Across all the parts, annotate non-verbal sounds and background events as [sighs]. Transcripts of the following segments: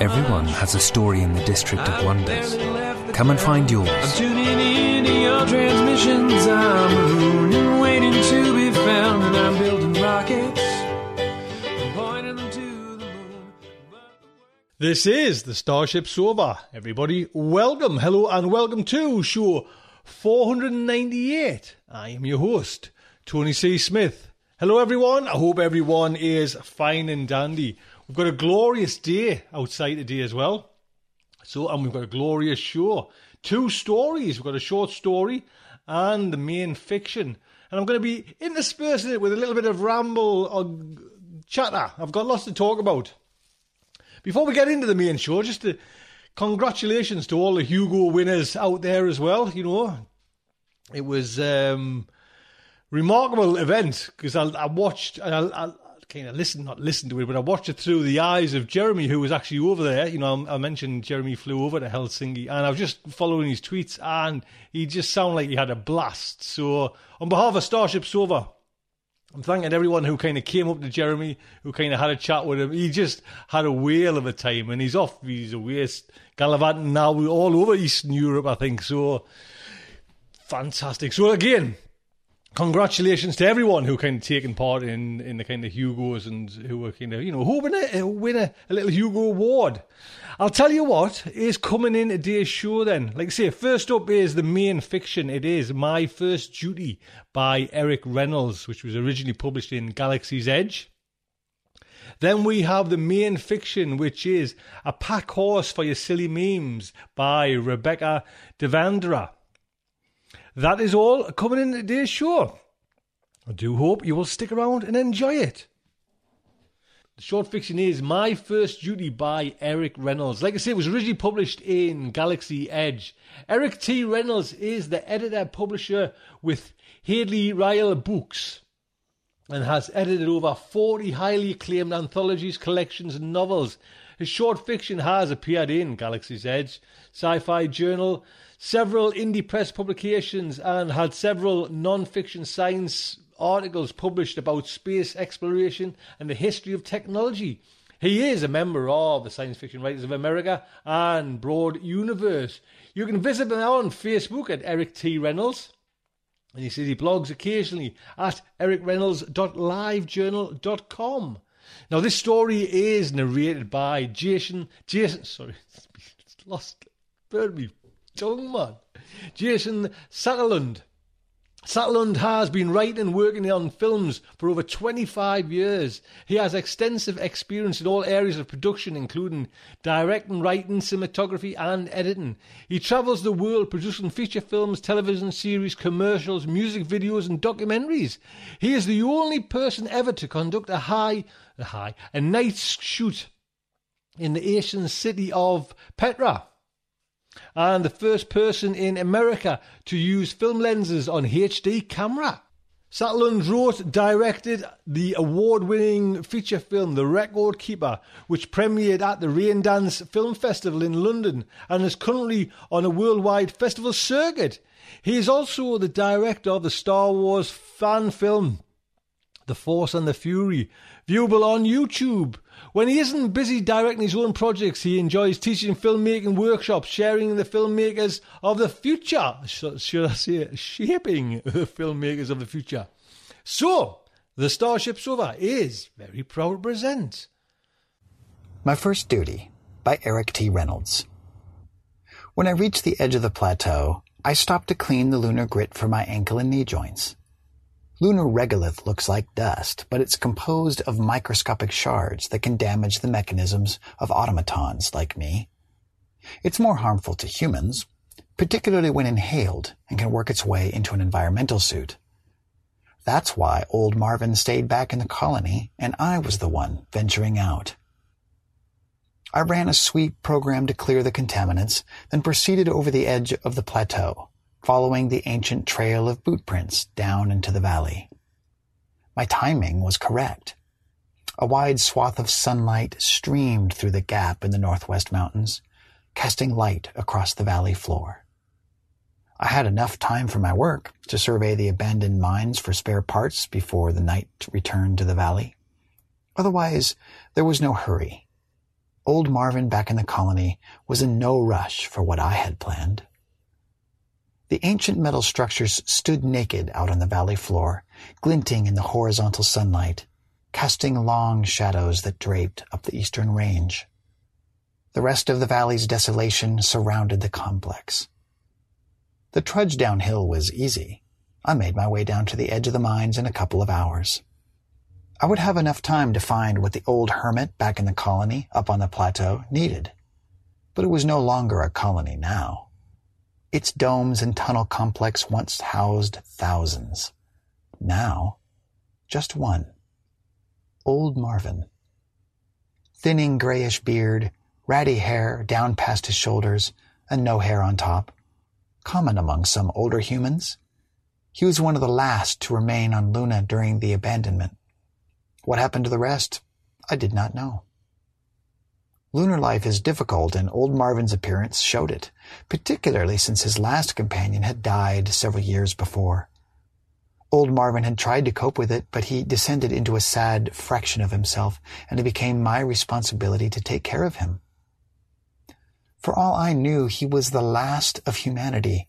I don't get Everyone has a story in the District of Wonders. Come and find I'm yours. tuning in to your transmissions. I'm marooned and waiting to be found, and I'm building rockets. and pointing them to the moon. This is the Starship Sofa. Everybody, welcome, hello, and welcome to show 498. I am your host, Tony C. Smith. Hello, everyone. I hope everyone is fine and dandy. We've got a glorious day outside today as well. So, and we've got a glorious show. Two stories. We've got a short story and the main fiction. And I'm going to be interspersing it with a little bit of ramble or chatter. I've got lots to talk about. Before we get into the main show, just to, congratulations to all the Hugo winners out there as well. You know, it was um, remarkable event because I, I watched I kind of listened, not listened to it, but I watched it through the eyes of Jeremy, who was actually over there. You know, I, mentioned Jeremy flew over to Helsinki, and I was just following his tweets, and he just sounded like he had a blast. So, on behalf of Starship Sofa. I'm thanking everyone who kind of came up to Jeremy, who kind of had a chat with him. He just had a whale of a time, and he's off. He's away gallivanting now all over Eastern Europe, I think. So fantastic. So again, congratulations to everyone who kind of taken part in, in the kind of Hugos and who were kind of you know who win a win a, a little Hugo award. I'll tell you what is coming in today's show. Then, like I say, first up is the main fiction. It is My First Duty by Eric Reynolds, which was originally published in Galaxy's Edge. Then we have the main fiction, which is A Pack Horse for Your Silly Memes by Rebecca Devendra. That is all coming in today's show. I do hope you will stick around and enjoy it. The short fiction is My First Duty by Eric Reynolds. Like I said, it was originally published in Galaxy Edge. Eric T. Reynolds is the editor publisher with Hadley Rille Books and has edited over 40 highly acclaimed anthologies, collections, and novels. His short fiction has appeared in Galaxy's Edge, Sci Fi Journal, several indie press publications, and had several non fiction science articles published about space exploration and the history of technology. He is a member of the Science Fiction Writers of America and Broad Universe. You can visit him on Facebook at Eric T. Reynolds. And he says he blogs occasionally at ericreynolds.livejournal.com. Now, this story is narrated by Jason, Jason, sorry, [laughs] lost, burned me tongue, man. Jason Satterlund. Satterlund has been writing and working on films for over 25 years. He has extensive experience in all areas of production, including directing, writing, cinematography, and editing. He travels the world producing feature films, television series, commercials, music videos, and documentaries. He is the only person ever to conduct a high, a high, a night shoot in the Asian city of Petra and the first person in America to use film lenses on HD camera. Satterlund wrote, directed the award-winning feature film The Record Keeper, which premiered at the Raindance Film Festival in London and is currently on a worldwide festival circuit. He is also the director of the Star Wars fan film The Force and the Fury, viewable on YouTube. When he isn't busy directing his own projects, he enjoys teaching filmmaking workshops, sharing the filmmakers of the future. Should I say shaping the filmmakers of the future. So, the Starship Sofa is very proud to present. My First Duty by Eric T. Reynolds. When I reached the edge of the plateau, I stopped to clean the lunar grit from my ankle and knee joints. Lunar regolith looks like dust, but it's composed of microscopic shards that can damage the mechanisms of automatons like me. It's more harmful to humans, particularly when inhaled and can work its way into an environmental suit. That's why old Marvin stayed back in the colony and I was the one venturing out. I ran a sweep program to clear the contaminants, then proceeded over the edge of the plateau following the ancient trail of boot prints down into the valley. My timing was correct. A wide swath of sunlight streamed through the gap in the northwest mountains, casting light across the valley floor. I had enough time for my work to survey the abandoned mines for spare parts before the night returned to the valley. Otherwise, there was no hurry. Old Marvin back in the colony was in no rush for what I had planned. The ancient metal structures stood naked out on the valley floor, glinting in the horizontal sunlight, casting long shadows that draped up the eastern range. The rest of the valley's desolation surrounded the complex. The trudge downhill was easy. I made my way down to the edge of the mines in a couple of hours. I would have enough time to find what the old hermit back in the colony up on the plateau needed. But it was no longer a colony now. Its domes and tunnel complex once housed thousands. Now, just one. Old Marvin. Thinning grayish beard, ratty hair down past his shoulders, and no hair on top. Common among some older humans. He was one of the last to remain on Luna during the abandonment. What happened to the rest, I did not know. Lunar life is difficult, and old Marvin's appearance showed it, particularly since his last companion had died several years before. Old Marvin had tried to cope with it, but he descended into a sad fraction of himself, and it became my responsibility to take care of him. For all I knew, he was the last of humanity,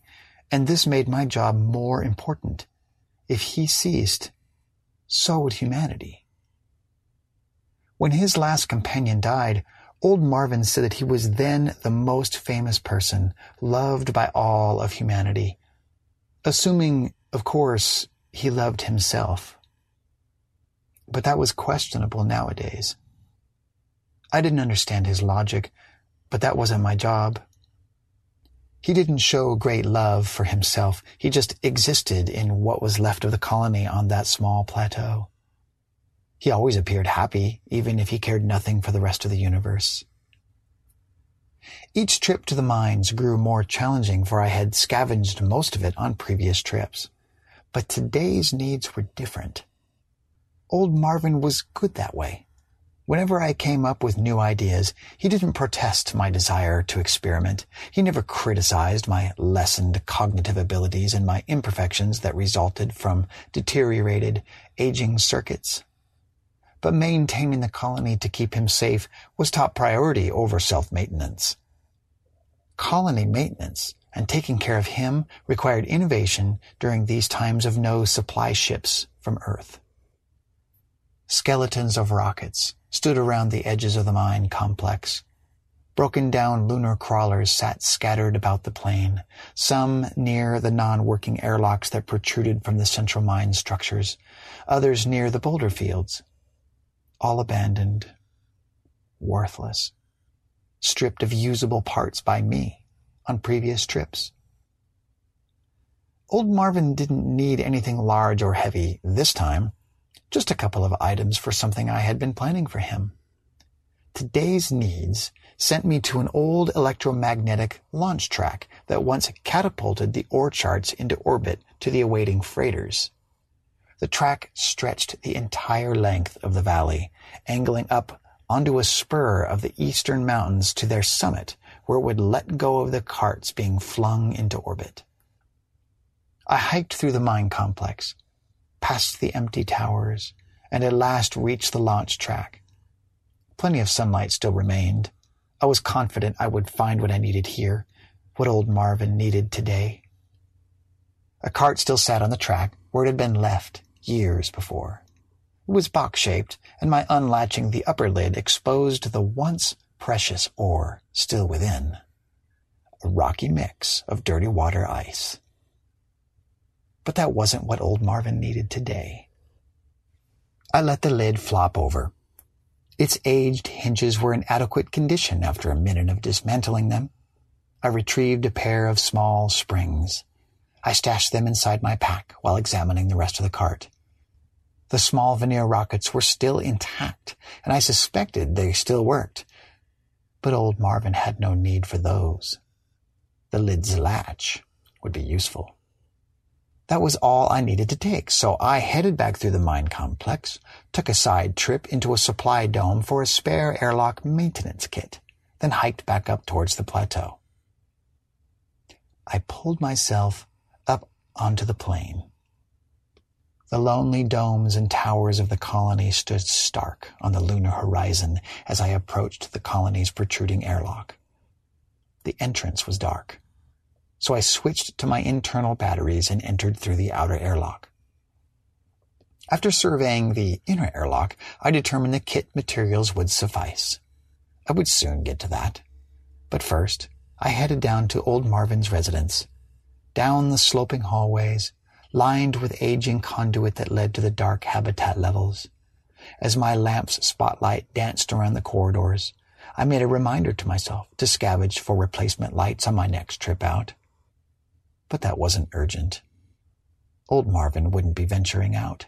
and this made my job more important. If he ceased, so would humanity. When his last companion died, Old Marvin said that he was then the most famous person, loved by all of humanity. Assuming, of course, he loved himself. But that was questionable nowadays. I didn't understand his logic, but that wasn't my job. He didn't show great love for himself. He just existed in what was left of the colony on that small plateau. He always appeared happy, even if he cared nothing for the rest of the universe. Each trip to the mines grew more challenging for I had scavenged most of it on previous trips. But today's needs were different. Old Marvin was good that way. Whenever I came up with new ideas, he didn't protest my desire to experiment. He never criticized my lessened cognitive abilities and my imperfections that resulted from deteriorated, aging circuits but maintaining the colony to keep him safe was top priority over self-maintenance. Colony maintenance and taking care of him required innovation during these times of no supply ships from Earth. Skeletons of rockets stood around the edges of the mine complex. Broken down lunar crawlers sat scattered about the plain, some near the non-working airlocks that protruded from the central mine structures, others near the boulder fields. All abandoned, worthless, stripped of usable parts by me on previous trips. Old Marvin didn't need anything large or heavy this time, just a couple of items for something I had been planning for him. Today's needs sent me to an old electromagnetic launch track that once catapulted the ore charts into orbit to the awaiting freighters. The track stretched the entire length of the valley, angling up onto a spur of the eastern mountains to their summit, where it would let go of the carts being flung into orbit. I hiked through the mine complex, past the empty towers, and at last reached the launch track. Plenty of sunlight still remained. I was confident I would find what I needed here, what old Marvin needed today. A cart still sat on the track where it had been left years before. It was box-shaped, and my unlatching the upper lid exposed the once precious ore still within. A rocky mix of dirty water ice. But that wasn't what old Marvin needed today. I let the lid flop over. Its aged hinges were in adequate condition after a minute of dismantling them. I retrieved a pair of small springs. I stashed them inside my pack while examining the rest of the cart. The small vernier rockets were still intact, and I suspected they still worked. But old Marvin had no need for those. The lid's latch would be useful. That was all I needed to take, so I headed back through the mine complex, took a side trip into a supply dome for a spare airlock maintenance kit, then hiked back up towards the plateau. I pulled myself onto the plain. The lonely domes and towers of the colony stood stark on the lunar horizon as I approached the colony's protruding airlock. The entrance was dark so I switched to my internal batteries and entered through the outer airlock. After surveying the inner airlock, I determined the kit materials would suffice. I would soon get to that. But first, I headed down to old Marvin's residence, down the sloping hallways, lined with aging conduit that led to the dark habitat levels. As my lamp's spotlight danced around the corridors, I made a reminder to myself to scavenge for replacement lights on my next trip out but that wasn't urgent. Old Marvin wouldn't be venturing out.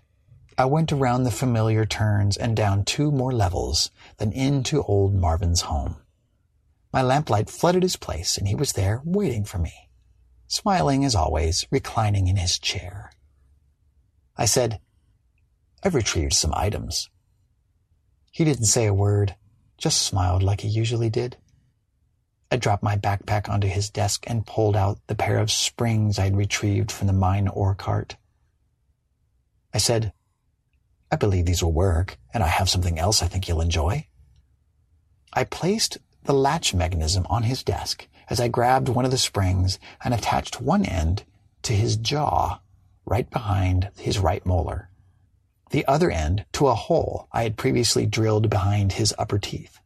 I went around the familiar turns and down two more levels, then into old Marvin's home. My lamplight flooded his place, and he was there waiting for me, smiling as always, reclining in his chair. I said, I've retrieved some items. He didn't say a word, just smiled like he usually did. I dropped my backpack onto his desk and pulled out the pair of springs I'd retrieved from the mine ore cart. I said, I believe these will work, and I have something else I think you'll enjoy. I placed the latch mechanism on his desk as I grabbed one of the springs and attached one end to his jaw right behind his right molar, the other end to a hole I had previously drilled behind his upper teeth.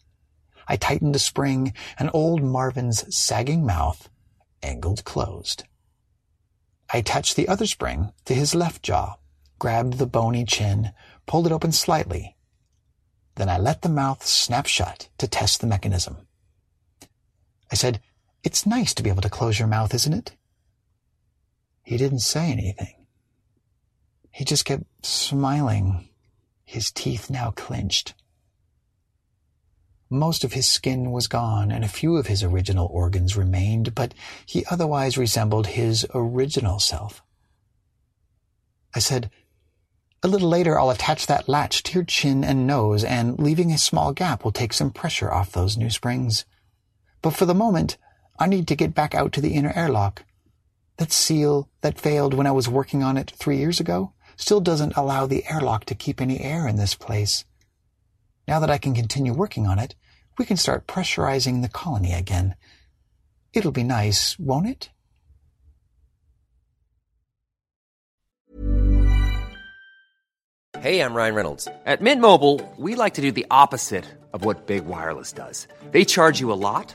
I tightened the spring, and old Marvin's sagging mouth angled closed. I attached the other spring to his left jaw, grabbed the bony chin, pulled it open slightly. Then I let the mouth snap shut to test the mechanism. I said, It's nice to be able to close your mouth, isn't it? He didn't say anything. He just kept smiling, his teeth now clenched. Most of his skin was gone, and a few of his original organs remained, but he otherwise resembled his original self. I said, A little later I'll attach that latch to your chin and nose, and leaving a small gap will take some pressure off those new springs. But for the moment, I need to get back out to the inner airlock. That seal that failed when I was working on it three years ago still doesn't allow the airlock to keep any air in this place. Now that I can continue working on it, we can start pressurizing the colony again. It'll be nice, won't it? Hey, I'm Ryan Reynolds. At Mint Mobile, we like to do the opposite of what Big Wireless does. They charge you a lot,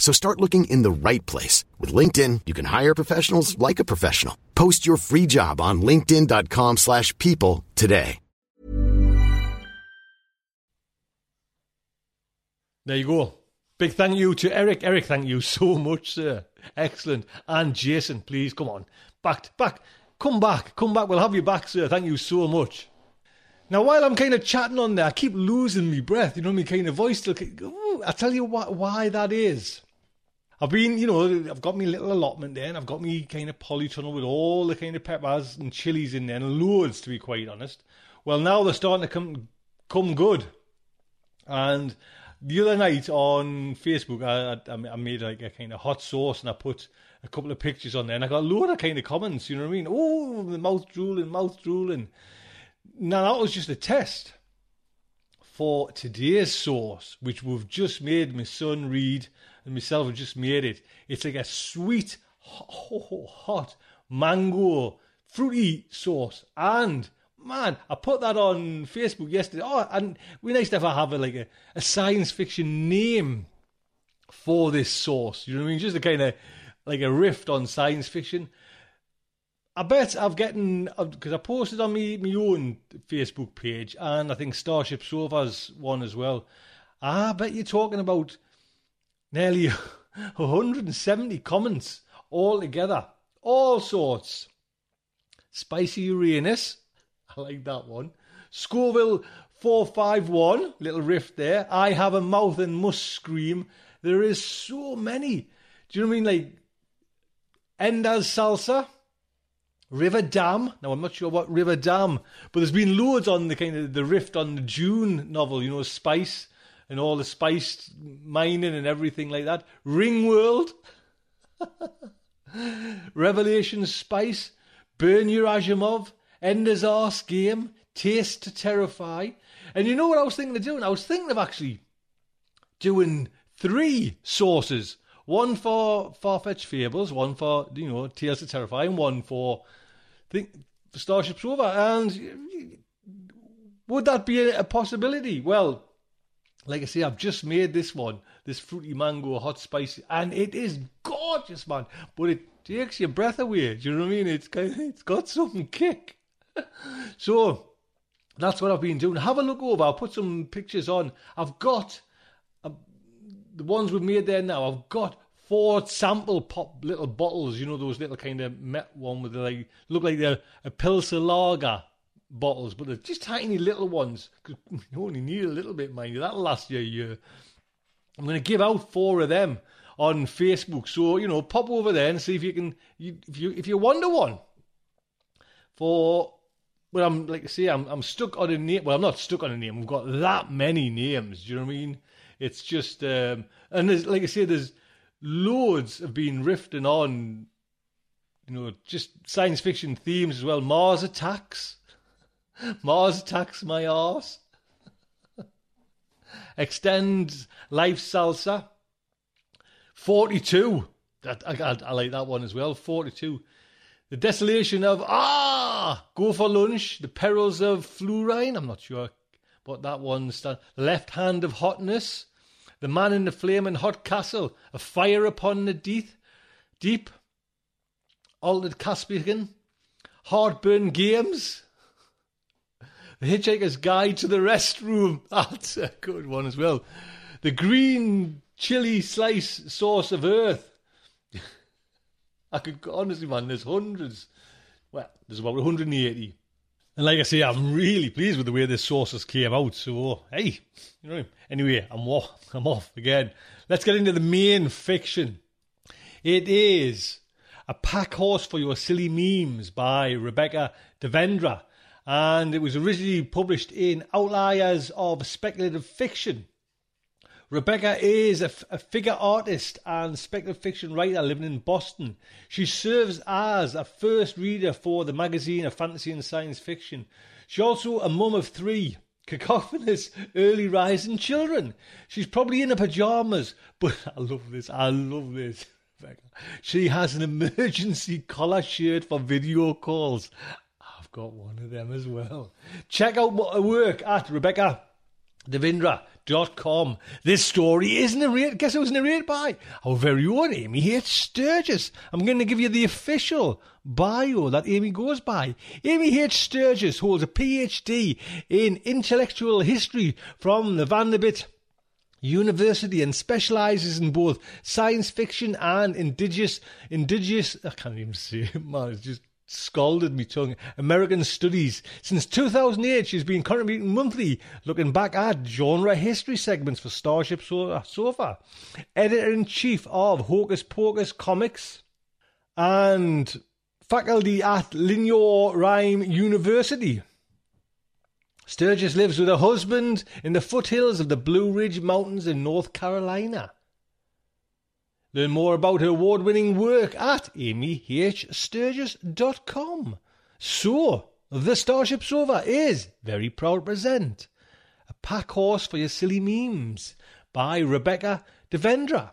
So start looking in the right place. With LinkedIn, you can hire professionals like a professional. Post your free job on linkedin.com slash people today. There you go. Big thank you to Eric. Eric, thank you [laughs] so much, sir. Excellent. And Jason, please come on. Back, back. Come back. Come back. We'll have you back, sir. Thank you so much. Now, while I'm kind of chatting on there, I keep losing my breath. You know, my kind of voice still. Ooh, I'll tell you why that is. I've been, you know, I've got my little allotment there, and I've got me kind of polytunnel with all the kind of peppers and chilies in there, and loads, to be quite honest. Well, now they're starting to come come good, and the other night on Facebook, I, I, I made like a kind of hot sauce, and I put a couple of pictures on there, and I got a load of kind of comments. You know what I mean? Oh, the mouth drooling, mouth drooling. Now that was just a test for today's sauce, which we've just made. My son Reed myself have just made it. It's like a sweet, hot mango, fruity sauce, and man, I put that on Facebook yesterday. Oh, and we nice to have, have a, like a, a science fiction name for this sauce. You know what I mean? Just a kind of like a rift on science fiction. I bet I've gotten because I posted on me my own Facebook page and I think Starship Sofa's one as well. Ah, I bet you're talking about nearly [laughs] 170 comments all together, all sorts. Spicy Uranus, [laughs] I like that one. Scoville 451, little riff there. I have a mouth and must scream. There is so many. Do you know what I mean? Like Ender's Salsa. River Dam. Now I'm not sure what River Dam, but there's been loads on the kind of the rift on the Dune novel, you know, Spice and all the spice mining and everything like that. Ringworld. [laughs] Revelation Spice. Burn Your Asimov. Ender's Arse Game. Taste to Terrify. And you know what I was thinking of doing? I was thinking of actually doing three sources. One for Far-Fetched Fables, one for, you know, Tales to Terrify, and one for think Starship Sofa. And would that be a possibility? Well, like I say, I've just made this one, this fruity mango hot spicy, and it is gorgeous, man. But it takes your breath away. Do you know what I mean? It's kind of, [laughs] it's got some kick. [laughs] so that's what I've been doing. Have a look over. I'll put some pictures on. I've got uh, the ones we've made there now. I've got four sample pop little bottles. You know those little kind of met one with the, like look like they're a Pilsner lager bottles, but they're just tiny little ones. Cause [laughs] you only need a little bit, mind you. That'll last you a year. I'm going to give out four of them on Facebook. So you know, pop over there and see if you can. You, if you if you wonder one for. Well, I'm like I say, I'm I'm stuck on a name. Well, I'm not stuck on a name. We've got that many names. Do you know what I mean? It's just um, and there's like I say, there's loads have been riffing on, you know, just science fiction themes as well. Mars attacks. Mars attacks my arse. Extend life salsa. 42. That, I, I, I like that one as well. 42. The desolation of ah, go for lunch. The perils of fluorine. I'm not sure what that one's. The left hand of hotness. The man in the flaming hot castle. A fire upon the deep. Deep. Altered Caspian. Heartburn games. The Hitchhiker's Guide to the Restroom. [laughs] Ah, That's a good one as well. The green chili slice sauce of earth. [laughs] I could honestly, man, there's hundreds. Well, there's about 180. And like I say, I'm really pleased with the way this sauces came out. So, hey, you know, anyway, I'm off. [laughs] I'm off again. Let's get into the main fiction. It is A Pack Horse for Your Silly Memes by Rebecca Devendra. And it was originally published in Outliers of Speculative Fiction. Rebecca is a, a, figure artist and speculative fiction writer living in Boston. She serves as a first reader for the magazine of fantasy and science fiction. She's also a mum of three cacophonous early rising children. She's probably in her pajamas, but [laughs] I love this. I love this. She has an emergency collar shirt for video calls. Got one of them as well. Check out her work at Rebecca Devendra com. This story is narrated, guess it was narrated by our very own Amy H. Sturgis. I'm going to give you the official bio that Amy goes by. Amy H. Sturgis holds a PhD in intellectual history from the Vanderbilt University and specializes in both science fiction and indigenous, indigenous, I can't even see it, man, it's just scalded me tongue. American Studies. Since 2008, she's been contributing monthly, looking back at genre history segments for Starship Sofa. Editor in chief of Hocus Pocus Comics and faculty at Lenoir-Rhyne University. Sturgis lives with her husband in the foothills of the Blue Ridge Mountains in North Carolina. Learn more about her award winning work at amyhsturgis.com. So, the Starship Sofa is very proud to present A Pack Horse for Your Silly Memes by Rebecca Devendra.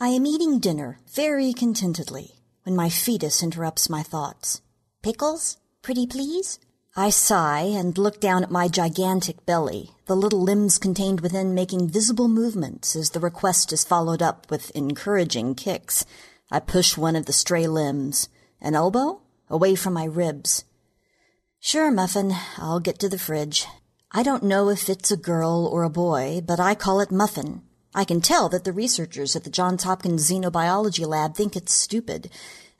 I am eating dinner very contentedly when my fetus interrupts my thoughts. Pickles? Pretty please? I sigh and look down at my gigantic belly, the little limbs contained within making visible movements as the request is followed up with encouraging kicks. I push one of the stray limbs. An elbow? Away from my ribs. Sure, Muffin, I'll get to the fridge. I don't know if it's a girl or a boy, but I call it Muffin. I can tell that the researchers at the Johns Hopkins Xenobiology Lab think it's stupid,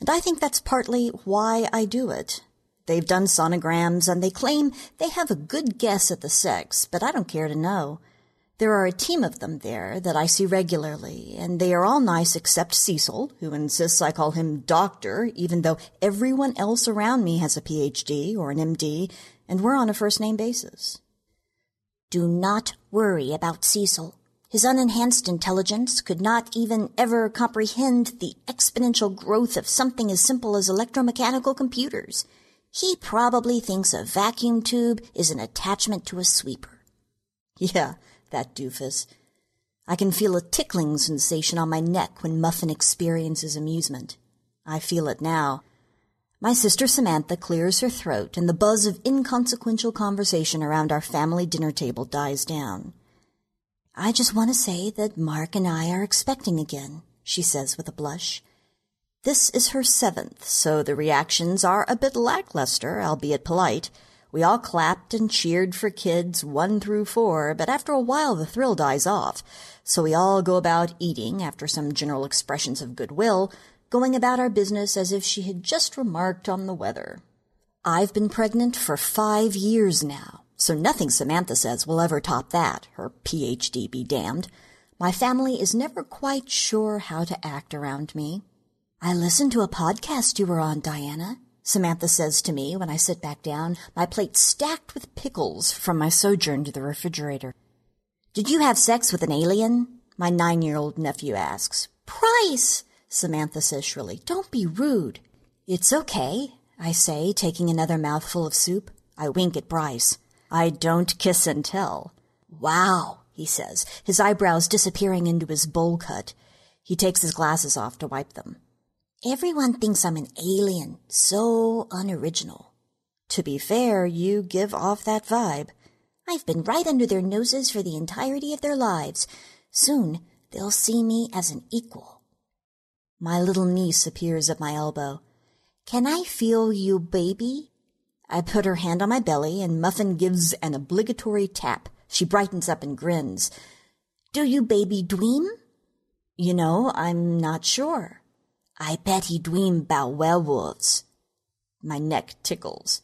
and I think that's partly why I do it. They've done sonograms and they claim they have a good guess at the sex, but I don't care to know. There are a team of them there that I see regularly, and they are all nice except Cecil, who insists I call him doctor, even though everyone else around me has a PhD or an MD, and we're on a first name basis. Do not worry about Cecil. His unenhanced intelligence could not even ever comprehend the exponential growth of something as simple as electromechanical computers. He probably thinks a vacuum tube is an attachment to a sweeper. [laughs] Yeah, that doofus. I can feel a tickling sensation on my neck when Muffin experiences amusement. I feel it now. My sister Samantha clears her throat, and the buzz of inconsequential conversation around our family dinner table dies down. I just want to say that Mark and I are expecting again, she says with a blush. This is her seventh, so the reactions are a bit lackluster, albeit polite. We all clapped and cheered for kids one through four, but after a while the thrill dies off, so we all go about eating after some general expressions of goodwill, going about our business as if she had just remarked on the weather. I've been pregnant for five years now, so nothing Samantha says will ever top that, her PhD be damned. My family is never quite sure how to act around me. I listened to a podcast you were on, Diana, Samantha says to me when I sit back down, my plate stacked with pickles from my sojourn to the refrigerator. Did you have sex with an alien? My nine-year-old nephew asks. Bryce! Samantha says shrilly. Don't be rude. It's okay, I say, taking another mouthful of soup. I wink at Bryce. I don't kiss and tell. Wow, he says, his eyebrows disappearing into his bowl cut. He takes his glasses off to wipe them. Everyone thinks I'm an alien, so unoriginal. To be fair, you give off that vibe. I've been right under their noses for the entirety of their lives. Soon, they'll see me as an equal. My little niece appears at my elbow. Can I feel you, baby? I put her hand on my belly, and Muffin gives an obligatory tap. She brightens up and grins. Do you baby dream? You know, I'm not sure. I bet he dream about werewolves. My neck tickles.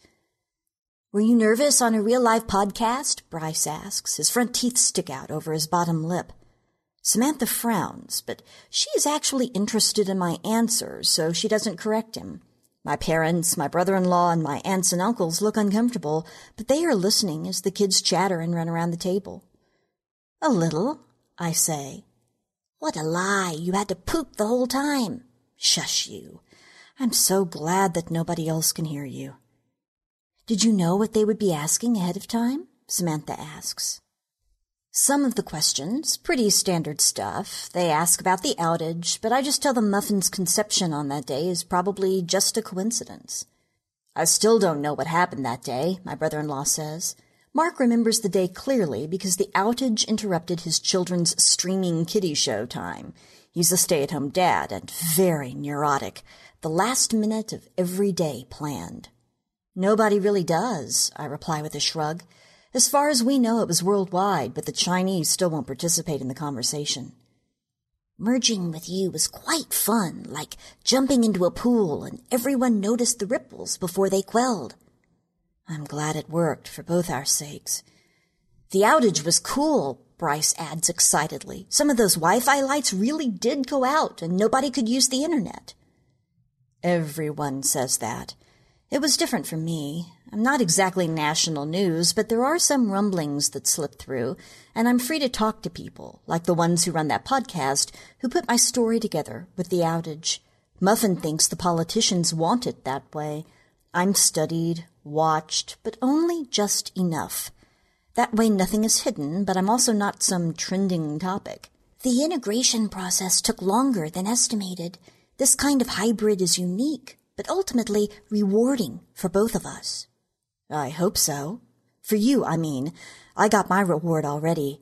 Were you nervous on a real life podcast? Bryce asks. His front teeth stick out over his bottom lip. Samantha frowns, but she is actually interested in my answers, so she doesn't correct him. My parents, my brother-in-law, and my aunts and uncles look uncomfortable, but they are listening as the kids chatter and run around the table. A little, I say. What a lie. You had to poop the whole time. Shush you. I'm so glad that nobody else can hear you. Did you know what they would be asking ahead of time? Samantha asks. Some of the questions, pretty standard stuff. They ask about the outage, but I just tell them Muffin's conception on that day is probably just a coincidence. I still don't know what happened that day, my brother-in-law says. Mark remembers the day clearly because the outage interrupted his children's streaming kiddie show time. He's a stay-at-home dad and very neurotic. The last minute of every day planned. Nobody really does, I reply with a shrug. As far as we know, it was worldwide, but the Chinese still won't participate in the conversation. Merging with you was quite fun, like jumping into a pool and everyone noticed the ripples before they quelled. I'm glad it worked for both our sakes. The outage was cool, Bryce adds excitedly. Some of those Wi-Fi lights really did go out and nobody could use the internet. Everyone says that. It was different for me. I'm not exactly national news, but there are some rumblings that slip through, and I'm free to talk to people, like the ones who run that podcast, who put my story together with the outage. Muffin thinks the politicians want it that way. I'm studied, watched, but only just enough. That way nothing is hidden, but I'm also not some trending topic. The integration process took longer than estimated. This kind of hybrid is unique, but ultimately rewarding for both of us. I hope so. For you, I mean. I got my reward already.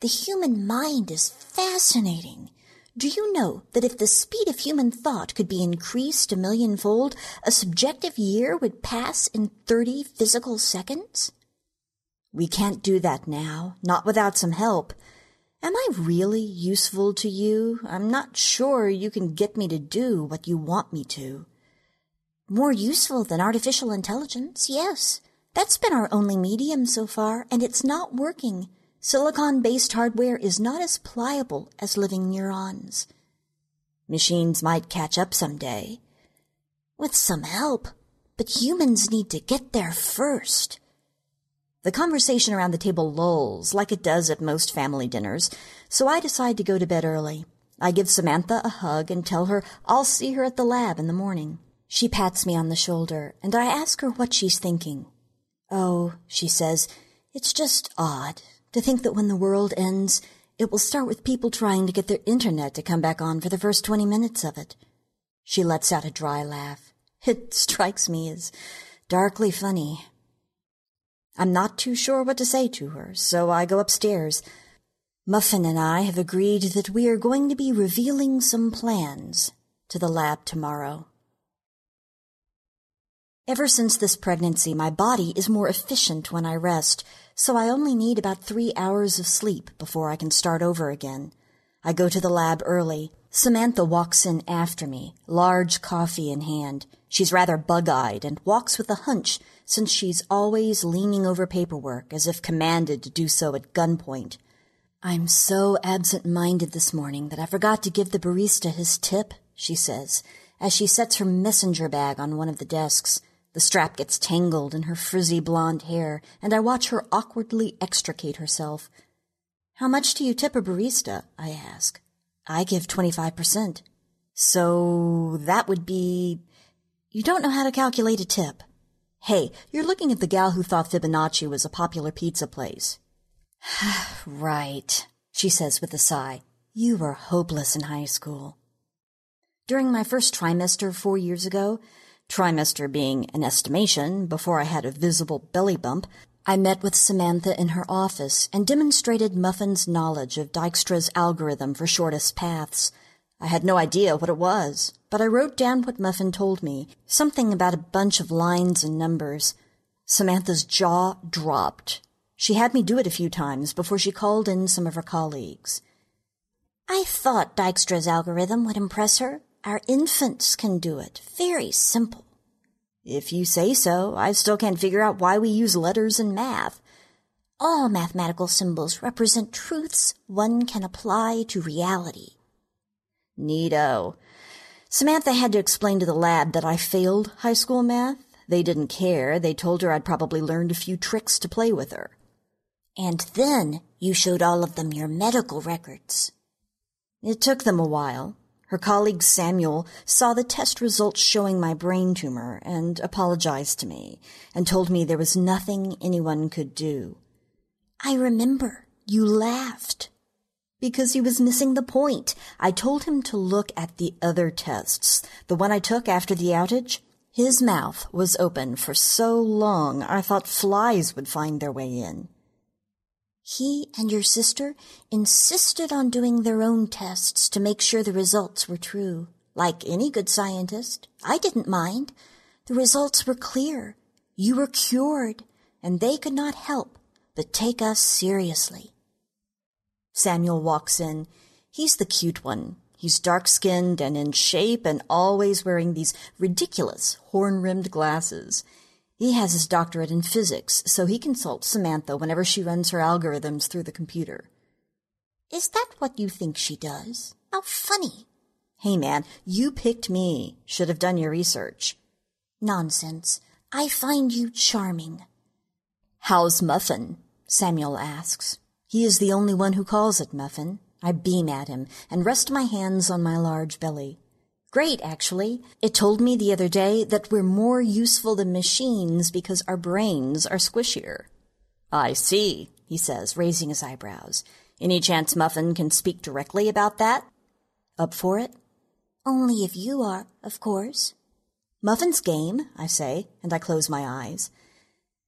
The human mind is fascinating. Do you know that if the speed of human thought could be increased a millionfold, a subjective year would pass in 30 physical seconds? We can't do that now, not without some help. Am I really useful to you? I'm not sure you can get me to do what you want me to. More useful than artificial intelligence, yes. That's been our only medium so far, and it's not working. Silicon-based hardware is not as pliable as living neurons. Machines might catch up someday. With some help, but humans need to get there first. The conversation around the table lulls, like it does at most family dinners, so I decide to go to bed early. I give Samantha a hug and tell her I'll see her at the lab in the morning. She pats me on the shoulder, and I ask her what she's thinking. Oh, she says, it's just odd to think that when the world ends, it will start with people trying to get their internet to come back on for the first 20 minutes of it. She lets out a dry laugh. [laughs] It strikes me as darkly funny. I'm not too sure what to say to her, so I go upstairs. Muffin and I have agreed that we are going to be revealing some plans to the lab tomorrow. Ever since this pregnancy, my body is more efficient when I rest, so I only need about three hours of sleep before I can start over again. I go to the lab early. Samantha walks in after me, large coffee in hand. She's rather bug-eyed and walks with a hunch since she's always leaning over paperwork as if commanded to do so at gunpoint. I'm so absent-minded this morning that I forgot to give the barista his tip, she says, as she sets her messenger bag on one of the desks. The strap gets tangled in her frizzy blonde hair, and I watch her awkwardly extricate herself. How much do you tip a barista? I ask. I give 25%. So that would be... You don't know how to calculate a tip. Hey, you're looking at the gal who thought Fibonacci was a popular pizza place. [sighs] right, she says with a sigh. You were hopeless in high school. During my first trimester four years ago, trimester being an estimation before I had a visible belly bump, I met with Samantha in her office and demonstrated Muffin's knowledge of Dijkstra's algorithm for shortest paths. I had no idea what it was, but I wrote down what Muffin told me, something about a bunch of lines and numbers. Samantha's jaw dropped. She had me do it a few times before she called in some of her colleagues. I thought Dijkstra's algorithm would impress her. Our infants can do it. Very simple. If you say so, I still can't figure out why we use letters in math. All mathematical symbols represent truths one can apply to reality. Neato. Samantha had to explain to the lab that I failed high school math. They didn't care. They told her I'd probably learned a few tricks to play with her. And then you showed all of them your medical records. It took them a while. Her colleague Samuel saw the test results showing my brain tumor and apologized to me and told me there was nothing anyone could do. I remember you laughed because he was missing the point. I told him to look at the other tests, the one I took after the outage. His mouth was open for so long I thought flies would find their way in. He and your sister insisted on doing their own tests to make sure the results were true. Like any good scientist, I didn't mind. The results were clear. You were cured, and they could not help but take us seriously. Samuel walks in. He's the cute one. He's dark skinned and in shape and always wearing these ridiculous horn rimmed glasses. He has his doctorate in physics, so he consults Samantha whenever she runs her algorithms through the computer. Is that what you think she does? How funny. Hey man, you picked me. Should have done your research. Nonsense. I find you charming. How's Muffin? Samuel asks. He is the only one who calls it Muffin. I beam at him and rest my hands on my large belly. Great, actually. It told me the other day that we're more useful than machines because our brains are squishier. I see, he says, raising his eyebrows. Any chance Muffin can speak directly about that? Up for it? Only if you are, of course. Muffin's game, I say, and I close my eyes.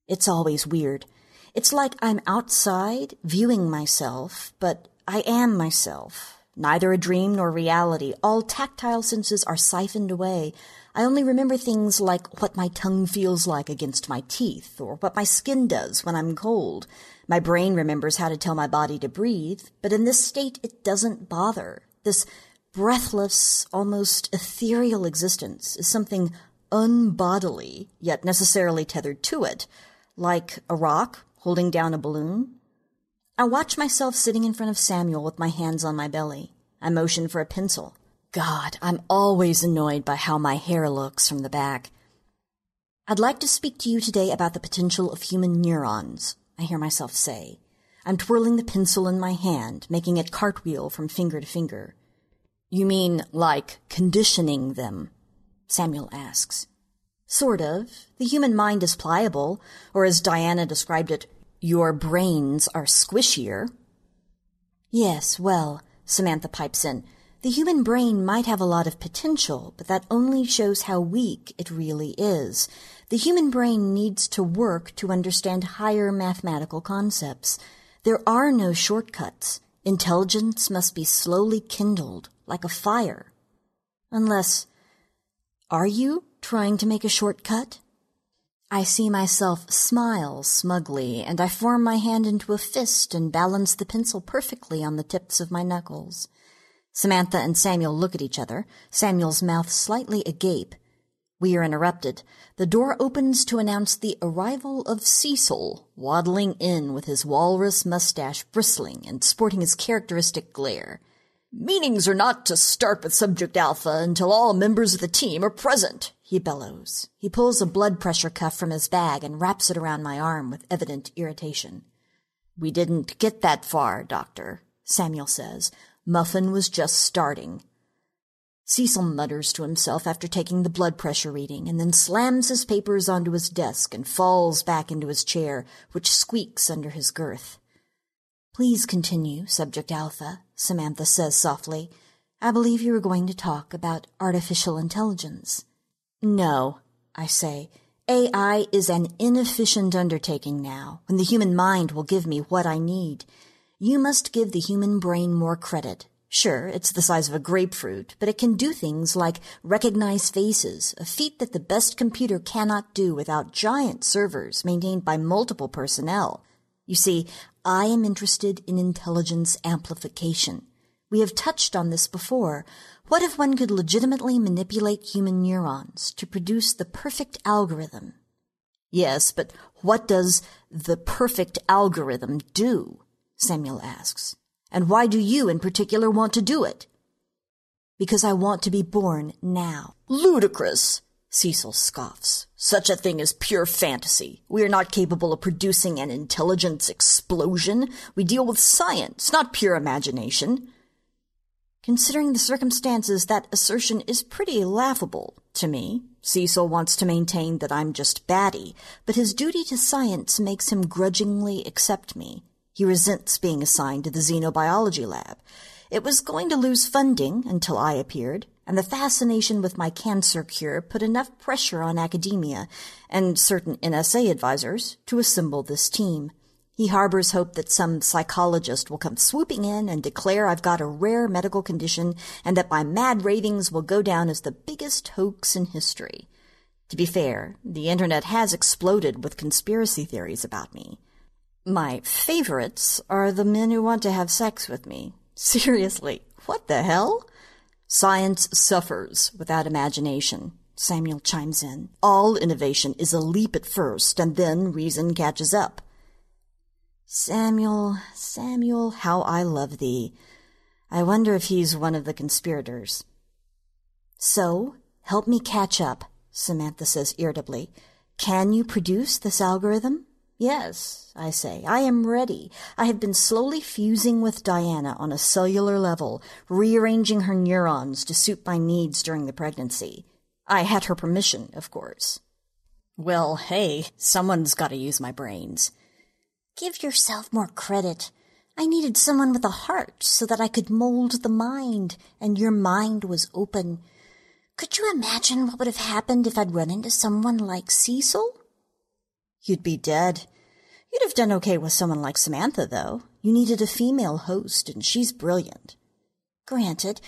It's always weird. It's like I'm outside, viewing myself, but I am myself, Neither a dream nor reality. All tactile senses are siphoned away. I only remember things like what my tongue feels like against my teeth, or what my skin does when I'm cold. My brain remembers how to tell my body to breathe, but in this state it doesn't bother. This breathless, almost ethereal existence is something unbodily, yet necessarily tethered to it, like a rock holding down a balloon. I watch myself sitting in front of Samuel with my hands on my belly. I motion for a pencil. God, I'm always annoyed by how my hair looks from the back. I'd like to speak to you today about the potential of human neurons, I hear myself say. I'm twirling the pencil in my hand, making it cartwheel from finger to finger. You mean like conditioning them? Samuel asks. Sort of. The human mind is pliable, or as Diana described it, your brains are squishier. Yes, well, Samantha pipes in, the human brain might have a lot of potential, but that only shows how weak it really is. The human brain needs to work to understand higher mathematical concepts. There are no shortcuts. Intelligence must be slowly kindled, like a fire. Unless, are you trying to make a shortcut? I see myself smile smugly, and I form my hand into a fist and balance the pencil perfectly on the tips of my knuckles. Samantha and Samuel look at each other, Samuel's mouth slightly agape. We are interrupted. The door opens to announce the arrival of Cecil, waddling in with his walrus mustache bristling and sporting his characteristic glare. Meetings are not to start with subject alpha until all members of the team are present, he bellows. He pulls a blood pressure cuff from his bag and wraps it around my arm with evident irritation. We didn't get that far, Doctor, Samuel says. Muffin was just starting. Cecil mutters to himself after taking the blood pressure reading and then slams his papers onto his desk and falls back into his chair, which squeaks under his girth. Please continue, Subject Alpha, Samantha says softly. I believe you were going to talk about artificial intelligence. No, I say. AI is an inefficient undertaking now, when the human mind will give me what I need. You must give the human brain more credit. Sure, it's the size of a grapefruit, but it can do things like recognize faces, a feat that the best computer cannot do without giant servers maintained by multiple personnel. You see, I am interested in intelligence amplification. We have touched on this before. What if one could legitimately manipulate human neurons to produce the perfect algorithm? Yes, but what does the perfect algorithm do? Samuel asks. And why do you in particular want to do it? Because I want to be born now. Ludicrous! Cecil scoffs. Such a thing is pure fantasy. We are not capable of producing an intelligence explosion. We deal with science, not pure imagination. Considering the circumstances, that assertion is pretty laughable to me. Cecil wants to maintain that I'm just batty, but his duty to science makes him grudgingly accept me. He resents being assigned to the xenobiology lab. It was going to lose funding until I appeared, and the fascination with my cancer cure put enough pressure on academia and certain NSA advisors to assemble this team. He harbors hope that some psychologist will come swooping in and declare I've got a rare medical condition and that my mad ravings will go down as the biggest hoax in history. To be fair, the internet has exploded with conspiracy theories about me. My favorites are the men who want to have sex with me. [laughs] Seriously, what the hell? Science suffers without imagination. Samuel chimes in. All innovation is a leap at first, and then reason catches up. Samuel, Samuel, how I love thee. I wonder if he's one of the conspirators. So, help me catch up, Samantha says irritably. Can you produce this algorithm? Yes, I say, I am ready. I have been slowly fusing with Diana on a cellular level, rearranging her neurons to suit my needs during the pregnancy. I had her permission, of course. Well, hey, someone's got to use my brains. Give yourself more credit. I needed someone with a heart so that I could mold the mind, and your mind was open. Could you imagine what would have happened if I'd run into someone like Cecil? You'd be dead. You'd have done okay with someone like Samantha, though. You needed a female host, and she's brilliant. Granted,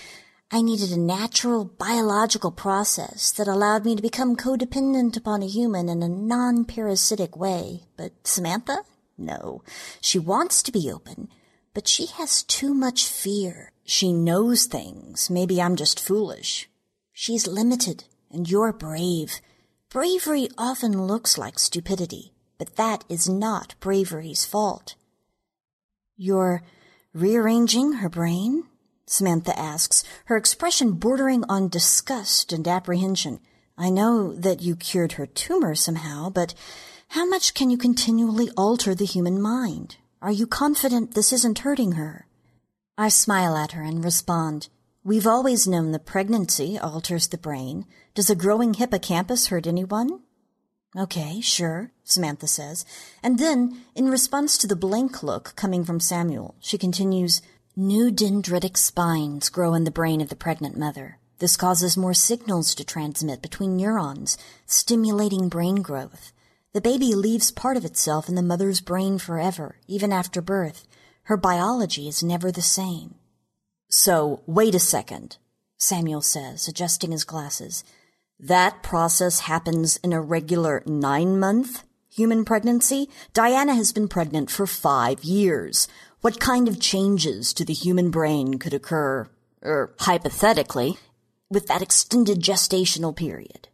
I needed a natural biological process that allowed me to become codependent upon a human in a non-parasitic way. But Samantha? No. She wants to be open, but she has too much fear. She knows things. Maybe I'm just foolish. She's limited, and you're brave. Bravery often looks like stupidity, but that is not bravery's fault. You're rearranging her brain? Samantha asks, her expression bordering on disgust and apprehension. I know that you cured her tumor somehow, but how much can you continually alter the human mind? Are you confident this isn't hurting her? I smile at her and respond, We've always known that pregnancy alters the brain. Does a growing hippocampus hurt anyone? Okay, sure, Samantha says. And then, in response to the blank look coming from Samuel, she continues, New dendritic spines grow in the brain of the pregnant mother. This causes more signals to transmit between neurons, stimulating brain growth. The baby leaves part of itself in the mother's brain forever, even after birth. Her biology is never the same. So, wait a second, Samuel says, adjusting his glasses. That process happens in a regular nine month human pregnancy? Diana has been pregnant for five years. What kind of changes to the human brain could occur, er, hypothetically, with that extended gestational period?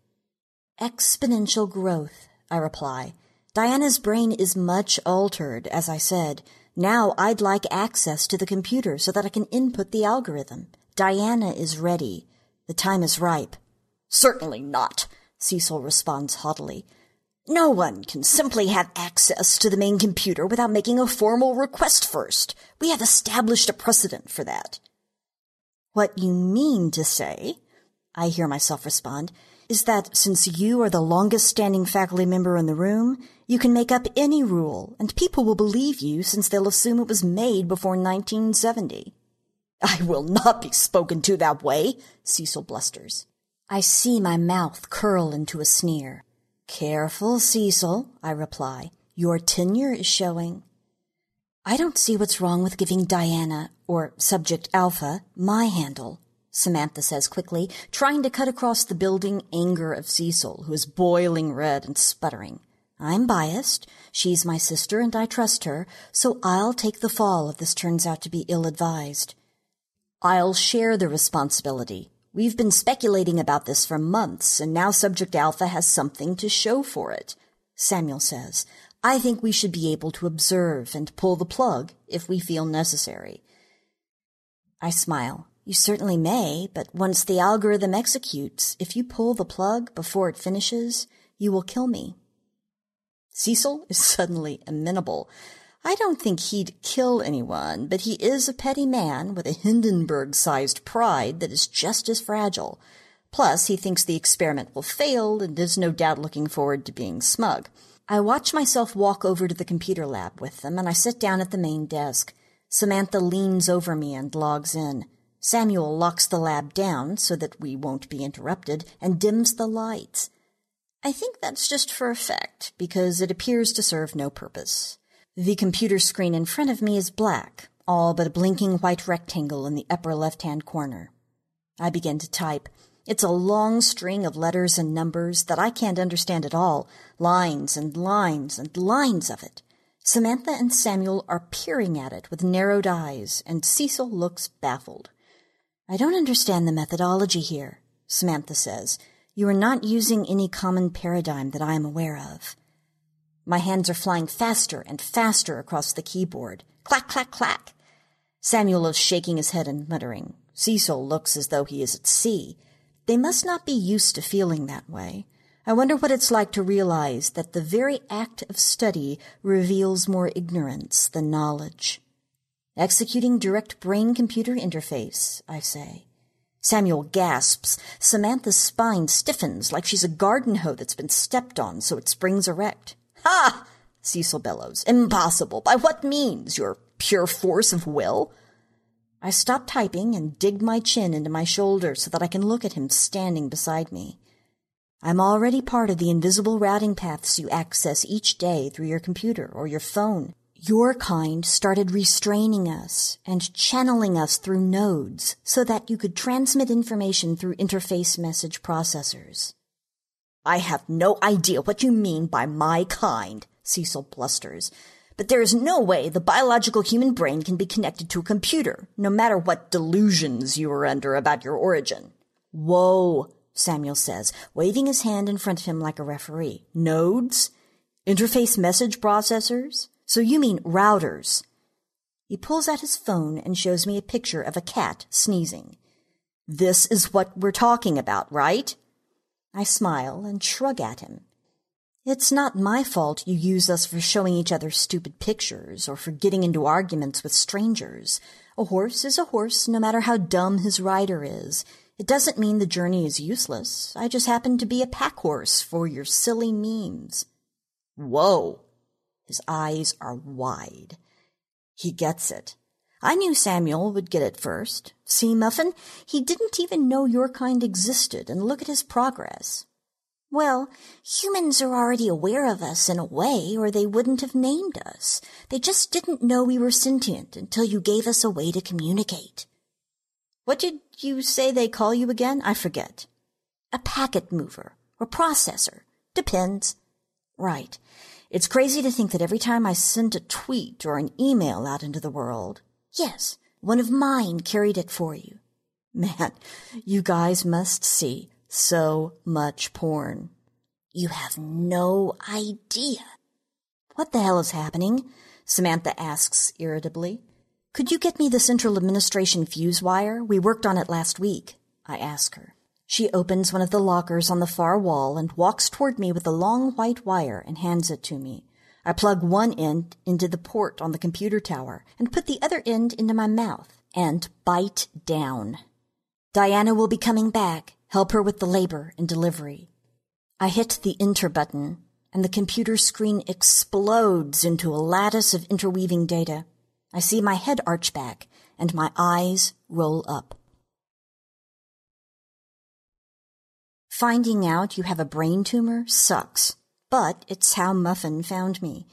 Exponential growth, I reply. Diana's brain is much altered, as I said. Now I'd like access to the computer so that I can input the algorithm. Diana is ready. The time is ripe. Certainly not, Cecil responds haughtily. No one can simply have access to the main computer without making a formal request first. We have established a precedent for that. What you mean to say, I hear myself respond, is that since you are the longest standing faculty member in the room, you can make up any rule, and people will believe you since they'll assume it was made before 1970. I will not be spoken to that way, Cecil blusters. I see my mouth curl into a sneer. Careful, Cecil, I reply. Your tenure is showing. I don't see what's wrong with giving Diana, or Subject Alpha, my handle, Samantha says quickly, trying to cut across the building anger of Cecil, who is boiling red and sputtering. I'm biased. She's my sister and I trust her, so I'll take the fall if this turns out to be ill advised. I'll share the responsibility. We've been speculating about this for months, and now Subject Alpha has something to show for it. Samuel says, I think we should be able to observe and pull the plug if we feel necessary. I smile. You certainly may, but once the algorithm executes, if you pull the plug before it finishes, you will kill me. Cecil is [laughs] suddenly amenable. I don't think he'd kill anyone, but he is a petty man with a Hindenburg-sized pride that is just as fragile. Plus, he thinks the experiment will fail and is no doubt looking forward to being smug. I watch myself walk over to the computer lab with them, and I sit down at the main desk. Samantha leans over me and logs in. Samuel locks the lab down so that we won't be interrupted and dims the lights. I think that's just for effect, because it appears to serve no purpose. The computer screen in front of me is black, all but a blinking white rectangle in the upper left-hand corner. I begin to type. It's a long string of letters and numbers that I can't understand at all, lines and lines and lines of it. Samantha and Samuel are peering at it with narrowed eyes, and Cecil looks baffled. I don't understand the methodology here, Samantha says. You are not using any common paradigm that I am aware of. My hands are flying faster and faster across the keyboard. Clack, clack, clack. Samuel is shaking his head and muttering. Cecil looks as though he is at sea. They must not be used to feeling that way. I wonder what it's like to realize that the very act of study reveals more ignorance than knowledge. Executing direct brain-computer interface, I say. Samuel gasps. Samantha's spine stiffens like she's a garden hoe that's been stepped on so it springs erect. Ha! Cecil bellows. Impossible. By what means? Your pure force of will? I stop typing and dig my chin into my shoulder so that I can look at him standing beside me. I'm already part of the invisible routing paths you access each day through your computer or your phone. Your kind started restraining us and channeling us through nodes so that you could transmit information through interface message processors. I have no idea what you mean by my kind, Cecil blusters. But there is no way the biological human brain can be connected to a computer, no matter what delusions you are under about your origin. Whoa, Samuel says, waving his hand in front of him like a referee. Nodes? Interface message processors? So you mean routers? He pulls out his phone and shows me a picture of a cat sneezing. This is what we're talking about, right? I smile and shrug at him. It's not my fault you use us for showing each other stupid pictures or for getting into arguments with strangers. A horse is a horse, no matter how dumb his rider is. It doesn't mean the journey is useless. I just happen to be a pack horse for your silly memes. Whoa! His eyes are wide. He gets it. I knew Samuel would get it first. See, Muffin, he didn't even know your kind existed, and look at his progress. Well, humans are already aware of us in a way, or they wouldn't have named us. They just didn't know we were sentient until you gave us a way to communicate. What did you say they call you again? I forget. A packet mover, or processor. Depends. Right. It's crazy to think that every time I sent a tweet or an email out into the world, Yes, one of mine carried it for you. [laughs] Man, you guys must see so much porn. You have no idea. What the hell is happening? Samantha asks irritably. Could you get me the Central Administration fuse wire? We worked on it last week. I ask her. She opens one of the lockers on the far wall and walks toward me with a long white wire and hands it to me. I plug one end into the port on the computer tower and put the other end into my mouth and bite down. Diana will be coming back. Help her with the labor and delivery. I hit the enter button and the computer screen explodes into a lattice of interweaving data. I see my head arch back and my eyes roll up. Finding out you have a brain tumor sucks, but it's how Muffin found me.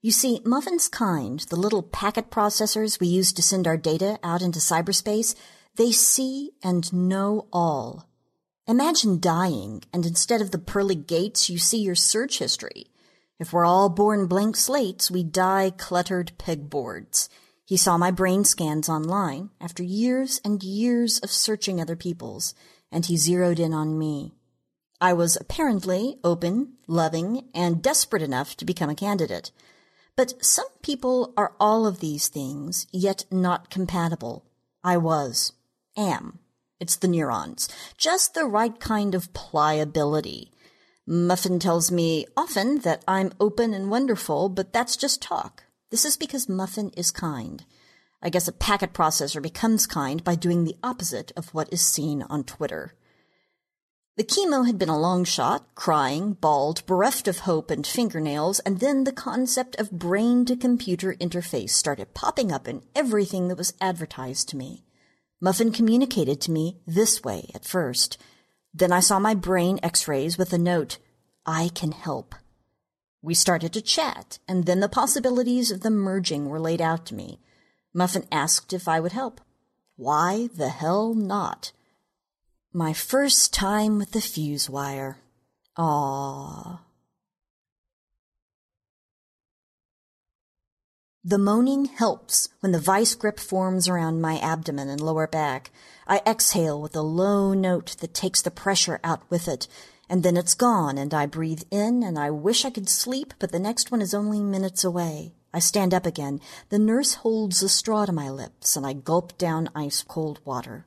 You see, Muffin's kind, the little packet processors we use to send our data out into cyberspace, they see and know all. Imagine dying, and instead of the pearly gates, you see your search history. If we're all born blank slates, we die cluttered pegboards. He saw my brain scans online after years and years of searching other people's, and he zeroed in on me. I was apparently open, loving, and desperate enough to become a candidate. But some people are all of these things, yet not compatible. I was. Am. It's the neurons. Just the right kind of pliability. Muffin tells me often that I'm open and wonderful, but that's just talk. This is because Muffin is kind. I guess a packet processor becomes kind by doing the opposite of what is seen on Twitter. The chemo had been a long shot, crying, bald, bereft of hope and fingernails, and then the concept of brain to computer interface started popping up in everything that was advertised to me. Muffin communicated to me this way at first. Then I saw my brain x rays with a note, I can help. We started to chat, and then the possibilities of the merging were laid out to me. Muffin asked if I would help. Why the hell not? My first time with the fuse wire. Aww. The moaning helps when the vice grip forms around my abdomen and lower back. I exhale with a low note that takes the pressure out with it, and then it's gone, and I breathe in, and I wish I could sleep, but the next one is only minutes away. I stand up again. The nurse holds a straw to my lips, and I gulp down ice cold water.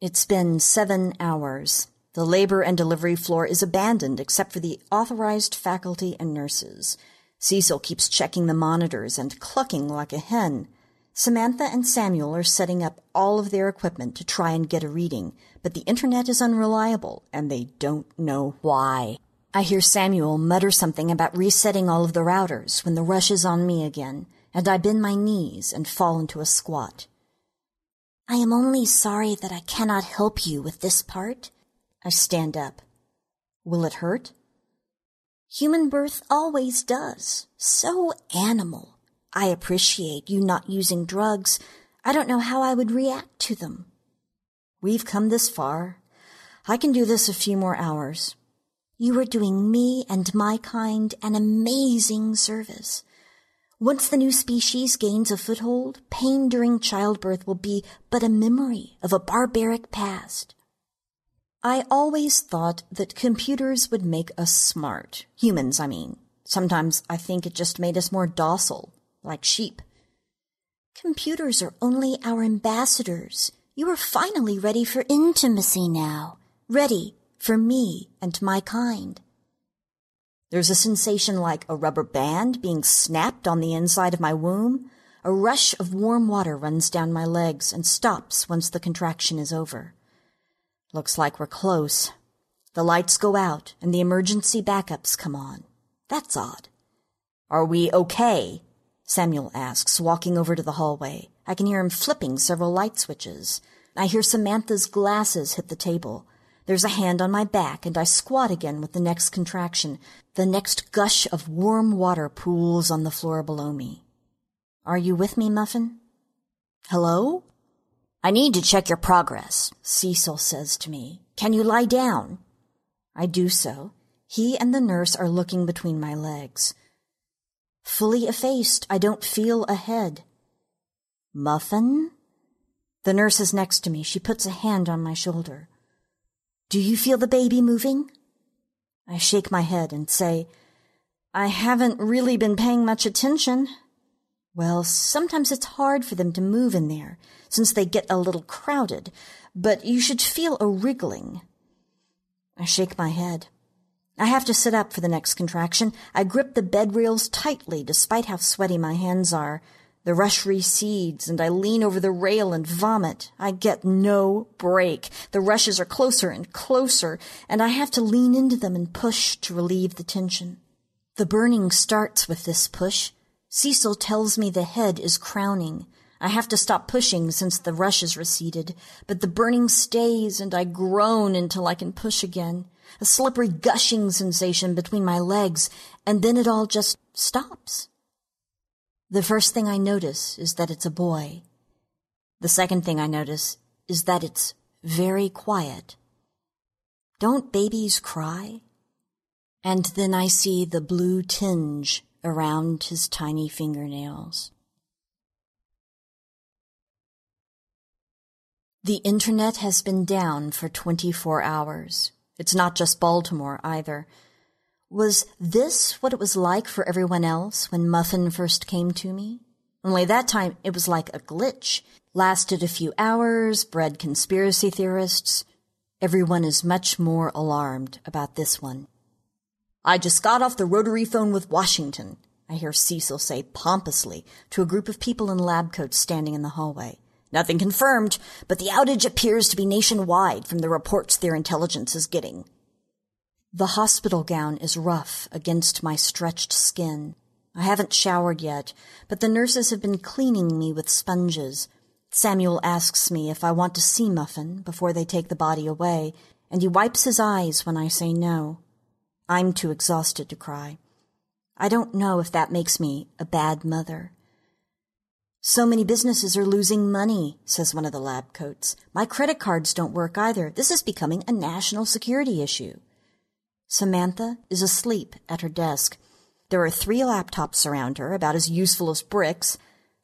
It's been seven hours. The labor and delivery floor is abandoned except for the authorized faculty and nurses. Cecil keeps checking the monitors and clucking like a hen. Samantha and Samuel are setting up all of their equipment to try and get a reading, but the internet is unreliable and they don't know why. I hear Samuel mutter something about resetting all of the routers when the rush is on me again, and I bend my knees and fall into a squat. I am only sorry that I cannot help you with this part. I stand up. Will it hurt? Human birth always does. So animal. I appreciate you not using drugs. I don't know how I would react to them. We've come this far. I can do this a few more hours. You are doing me and my kind an amazing service. Once the new species gains a foothold, pain during childbirth will be but a memory of a barbaric past. I always thought that computers would make us smart. Humans, I mean. Sometimes I think it just made us more docile, like sheep. Computers are only our ambassadors. You are finally ready for intimacy now. Ready for me and my kind. There's a sensation like a rubber band being snapped on the inside of my womb. A rush of warm water runs down my legs and stops once the contraction is over. Looks like we're close. The lights go out and the emergency backups come on. That's odd. Are we okay? Samuel asks, walking over to the hallway. I can hear him flipping several light switches. I hear Samantha's glasses hit the table. There's a hand on my back, and I squat again with the next contraction. The next gush of warm water pools on the floor below me. Are you with me, Muffin? Hello? I need to check your progress, Cecil says to me. Can you lie down? I do so. He and the nurse are looking between my legs. Fully effaced, I don't feel a head. Muffin? The nurse is next to me. She puts a hand on my shoulder. Do you feel the baby moving? I shake my head and say, I haven't really been paying much attention. Well, sometimes it's hard for them to move in there, since they get a little crowded, but you should feel a wriggling. I shake my head. I have to sit up for the next contraction. I grip the bed rails tightly, despite how sweaty my hands are. The rush recedes, and I lean over the rail and vomit. I get no break. The rushes are closer and closer, and I have to lean into them and push to relieve the tension. The burning starts with this push. Cecil tells me the head is crowning. I have to stop pushing since the rush has receded, but the burning stays and I groan until I can push again. A slippery gushing sensation between my legs, and then it all just stops. The first thing I notice is that it's a boy. The second thing I notice is that it's very quiet. Don't babies cry? And then I see the blue tinge around his tiny fingernails. The internet has been down for 24 hours. It's not just Baltimore either. Was this what it was like for everyone else when Muffin first came to me? Only that time it was like a glitch. Lasted a few hours, bred conspiracy theorists. Everyone is much more alarmed about this one. I just got off the rotary phone with Washington, I hear Cecil say pompously to a group of people in lab coats standing in the hallway. Nothing confirmed, but the outage appears to be nationwide from the reports their intelligence is getting. The hospital gown is rough against my stretched skin. I haven't showered yet, but the nurses have been cleaning me with sponges. Samuel asks me if I want to see Muffin before they take the body away, and he wipes his eyes when I say no. I'm too exhausted to cry. I don't know if that makes me a bad mother. So many businesses are losing money, says one of the lab coats. My credit cards don't work either. This is becoming a national security issue. Samantha is asleep at her desk. There are three laptops around her, about as useful as bricks.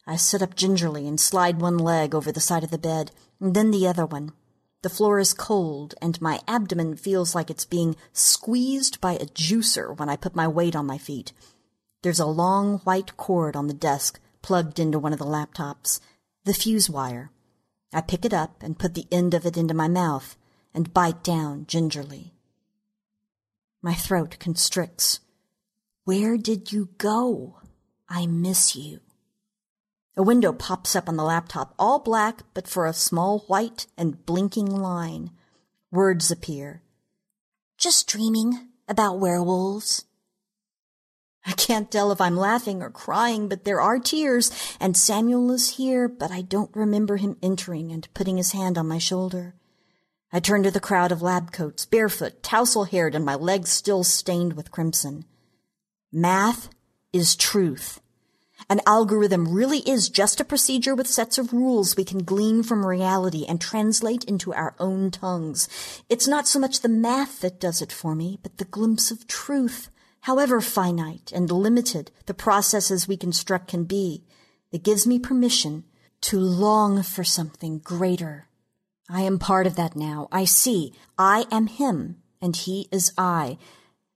I sit up gingerly and slide one leg over the side of the bed, and then the other one. The floor is cold, and my abdomen feels like it's being squeezed by a juicer when I put my weight on my feet. There's a long white cord on the desk plugged into one of the laptops, the fuse wire. I pick it up and put the end of it into my mouth and bite down gingerly. My throat constricts. Where did you go? I miss you. A window pops up on the laptop, all black but for a small white and blinking line. Words appear. Just dreaming about werewolves. I can't tell if I'm laughing or crying, but there are tears, and Samuel is here, but I don't remember him entering and putting his hand on my shoulder. I turn to the crowd of lab coats, barefoot, tousle haired, and my legs still stained with crimson. Math is truth. An algorithm really is just a procedure with sets of rules we can glean from reality and translate into our own tongues. It's not so much the math that does it for me, but the glimpse of truth however finite and limited the processes we construct can be, that gives me permission to long for something greater. I am part of that now. I see. I am him, and he is I.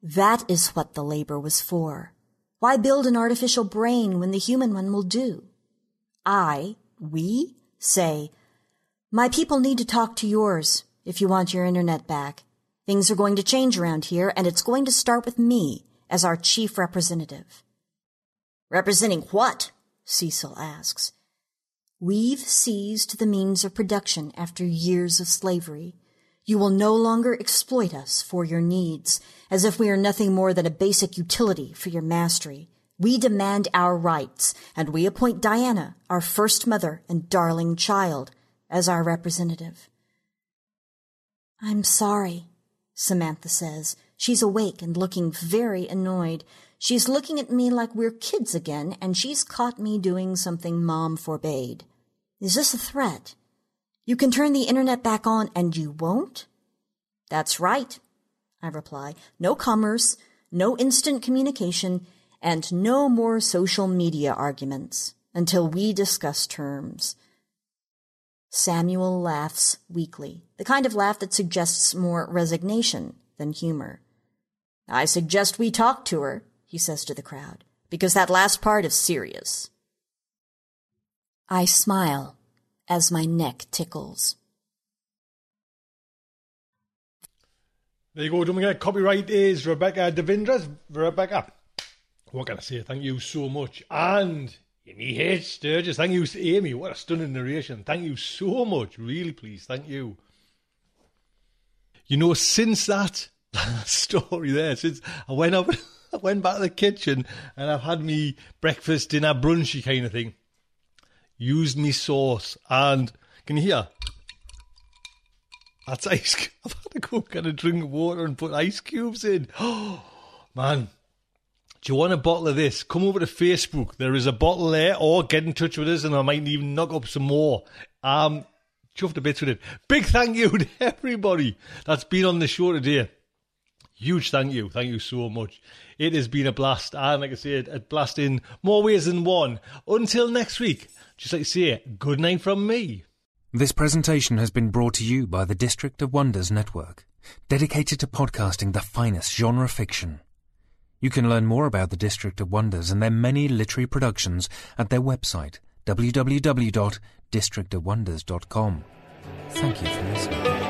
That is what the labor was for. Why build an artificial brain when the human one will do? I, we, say, my people need to talk to yours if you want your internet back. Things are going to change around here, and it's going to start with me as our chief representative. Representing what? Cecil asks. We've seized the means of production after years of slavery. You will no longer exploit us for your needs, as if we are nothing more than a basic utility for your mastery. We demand our rights, and we appoint Diana, our first mother and darling child, as our representative. I'm sorry, Samantha says, She's awake and looking very annoyed. She's looking at me like we're kids again, and she's caught me doing something Mom forbade. Is this a threat? You can turn the internet back on and you won't? That's right, I reply. No commerce, no instant communication, and no more social media arguments until we discuss terms. Samuel laughs weakly, the kind of laugh that suggests more resignation than humor. I suggest we talk to her, he says to the crowd, because that last part is serious. I smile as my neck tickles. There you go. Don't forget, copyright is Rebecca Devendra's. Rebecca, what can I say? Thank you so much. And Amy H. Sturgis, thank you, Amy. What a stunning narration. Thank you so much. Really please. Thank you. You know, since that [laughs] story there since I went up, [laughs] I went back to the kitchen and I've had me breakfast, dinner, brunchy kind of thing. used me sauce. And can you hear? That's ice. [laughs] I've had to go get a drink of water and put ice cubes in. Oh, [gasps] man. Do you want a bottle of this? Come over to Facebook. There is a bottle there, or get in touch with us, and I might even knock up some more. Um, chuffed a bit with it. Big thank you [laughs] to everybody that's been on the show today. Huge thank you. Thank you so much. It has been a blast. And like I said, a blast in more ways than one. Until next week, just like to say, good night from me. This presentation has been brought to you by the District of Wonders Network, dedicated to podcasting the finest genre fiction. You can learn more about the District of Wonders and their many literary productions at their website, www.districtofwonders.com. Thank you for listening.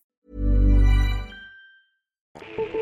you